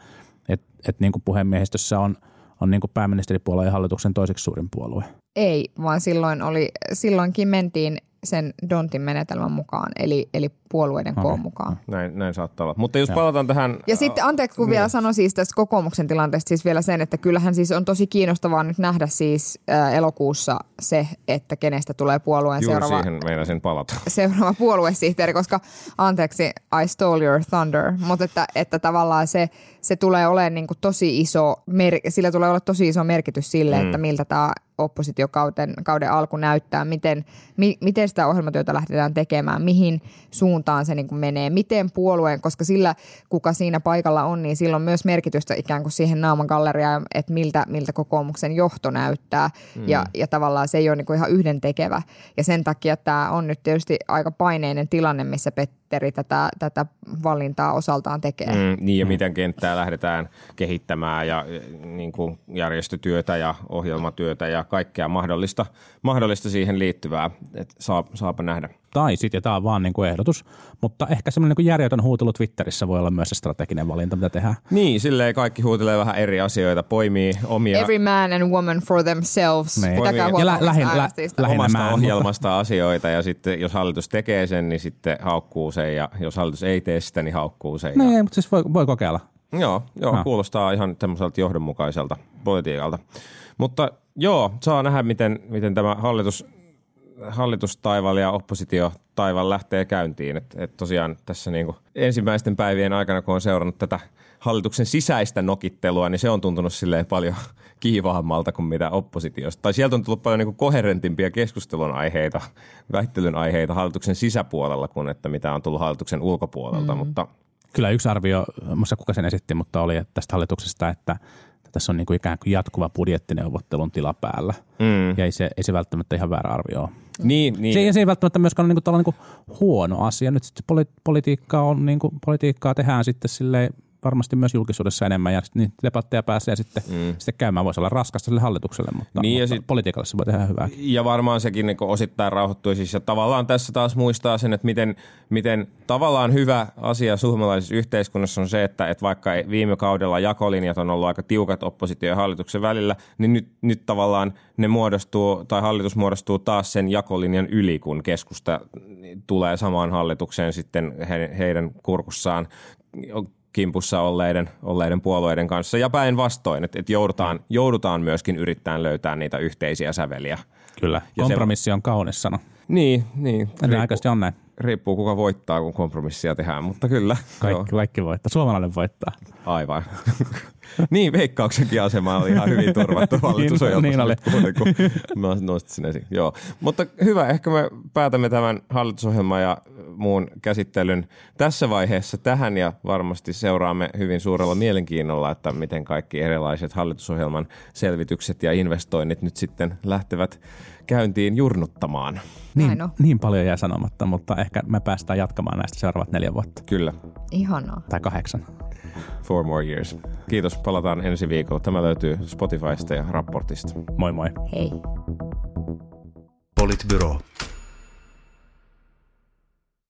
et, et niin kuin puhemiehistössä on, on niin kuin pääministeripuolue ja hallituksen toiseksi suurin puolue. Ei, vaan silloin oli, silloinkin mentiin sen Dontin menetelmän mukaan, eli, eli puolueiden koon mukaan. Näin, näin saattaa olla. Mutta jos palataan tähän... Ja sitten anteeksi, kun vielä sanoin siis tästä kokoomuksen tilanteesta siis vielä sen, että kyllähän siis on tosi kiinnostavaa nyt nähdä siis äh, elokuussa se, että kenestä tulee puolueen Juuri seuraava, siihen meinasin palata. seuraava puoluesihteeri, koska anteeksi, I stole your thunder, mutta että, että tavallaan se, se tulee olemaan niin kuin tosi iso, mer- sillä tulee olla tosi iso merkitys sille, mm. että miltä tämä oppositiokauden kauden alku näyttää, miten, mi, miten sitä ohjelmatyötä lähdetään tekemään, mihin suuntaan se niin kuin menee, miten puolueen, koska sillä, kuka siinä paikalla on, niin sillä on myös merkitystä ikään kuin siihen naaman galleriaan, että miltä, miltä kokoomuksen johto näyttää. Mm. ja, ja tavallaan se ei ole niin kuin ihan yhdentekevä ja sen takia tämä on nyt tietysti aika paineinen tilanne, missä Pet- Twitteri tätä, tätä valintaa osaltaan tekee. Mm, niin ja miten kenttää lähdetään kehittämään ja eh, niin kuin järjestötyötä ja ohjelmatyötä ja kaikkea mahdollista, mahdollista siihen liittyvää. Et saa, saapa nähdä. Tai sitten, ja tämä on vaan niin kuin ehdotus, mutta ehkä semmoinen niin järjetön huutelu Twitterissä voi olla myös se strateginen valinta, mitä tehdään. Niin, silleen kaikki huutelee vähän eri asioita, poimii omia Every man and woman for themselves. Niin. Pitäkää Ja huolta lä- lähin- lä- omasta Lähinnä en, ohjelmasta asioita ja sitten jos hallitus tekee sen, niin sitten haukkuu sen ja jos hallitus ei tee sitä, niin haukkuu sen. Ja... niin, mutta siis voi, voi kokeilla. Joo, joo No. kuulostaa ihan tämmöiseltä johdonmukaiselta politiikalta. Mutta joo, saa nähdä, miten, miten tämä hallitus, hallitustaival ja oppositiotaival lähtee käyntiin. Et, et tosiaan tässä niinku ensimmäisten päivien aikana, kun on seurannut tätä hallituksen sisäistä nokittelua, niin se on tuntunut silleen paljon kiivaammalta kuin mitä oppositiosta. Tai sieltä on tullut paljon niinku koherentimpia keskustelun aiheita, väittelyn aiheita hallituksen sisäpuolella kuin että mitä on tullut hallituksen ulkopuolelta. Mm. Mutta Kyllä yksi arvio, muista kuka sen esitti, mutta oli että tästä hallituksesta, että tässä on niin kuin ikään kuin jatkuva budjettineuvottelun tila päällä. Mm. Ja ei se, ei se välttämättä ihan väärä arvio ole. niin, niin. Se, ei, se ei välttämättä myöskään ole niin kuin, niin kuin huono asia. Nyt sitten poli, politiikkaa, on, niin kuin, politiikkaa tehdään sitten silleen varmasti myös julkisuudessa enemmän ja niitä debatteja pääsee sitten, mm. sitten käymään. Voisi olla raskasta sille hallitukselle, mutta, Niin mutta sit- politiikalle se voi tehdä hyvää. Ja varmaan sekin niin osittain rauhoittui siis. Ja tavallaan tässä taas muistaa sen, että miten, miten tavallaan hyvä asia suomalaisessa yhteiskunnassa on se, että, että vaikka viime kaudella jakolinjat on ollut aika tiukat oppositio ja hallituksen välillä, niin nyt, nyt tavallaan ne muodostuu, tai hallitus muodostuu taas sen jakolinjan yli, kun keskusta tulee samaan hallitukseen sitten he, heidän kurkussaan kimpussa olleiden, olleiden puolueiden kanssa ja päinvastoin, että, että joudutaan, joudutaan myöskin yrittämään löytää niitä yhteisiä säveliä. Kyllä. Ja se- Kompromissi on kaunis sana. Niin, niin. Riippuu, on näin. riippuu kuka voittaa, kun kompromissia tehdään, mutta kyllä. Kaikki, kaikki voittaa. Suomalainen voittaa. Aivan. niin, veikkauksenkin asema oli ihan hyvin turvattu hallitusohjelmassa. niin kuulin, kun Mä nostin sen esiin. Joo. Mutta hyvä, ehkä me päätämme tämän hallitusohjelman ja muun käsittelyn tässä vaiheessa tähän ja varmasti seuraamme hyvin suurella mielenkiinnolla, että miten kaikki erilaiset hallitusohjelman selvitykset ja investoinnit nyt sitten lähtevät käyntiin jurnuttamaan. Niin, niin paljon jää sanomatta, mutta ehkä me päästään jatkamaan näistä seuraavat neljä vuotta. Kyllä. Ihanaa. Tai kahdeksan. Four more years. Kiitos, palataan ensi viikolla. Tämä löytyy Spotifysta ja raportista. Moi moi. Hei. Politbyro.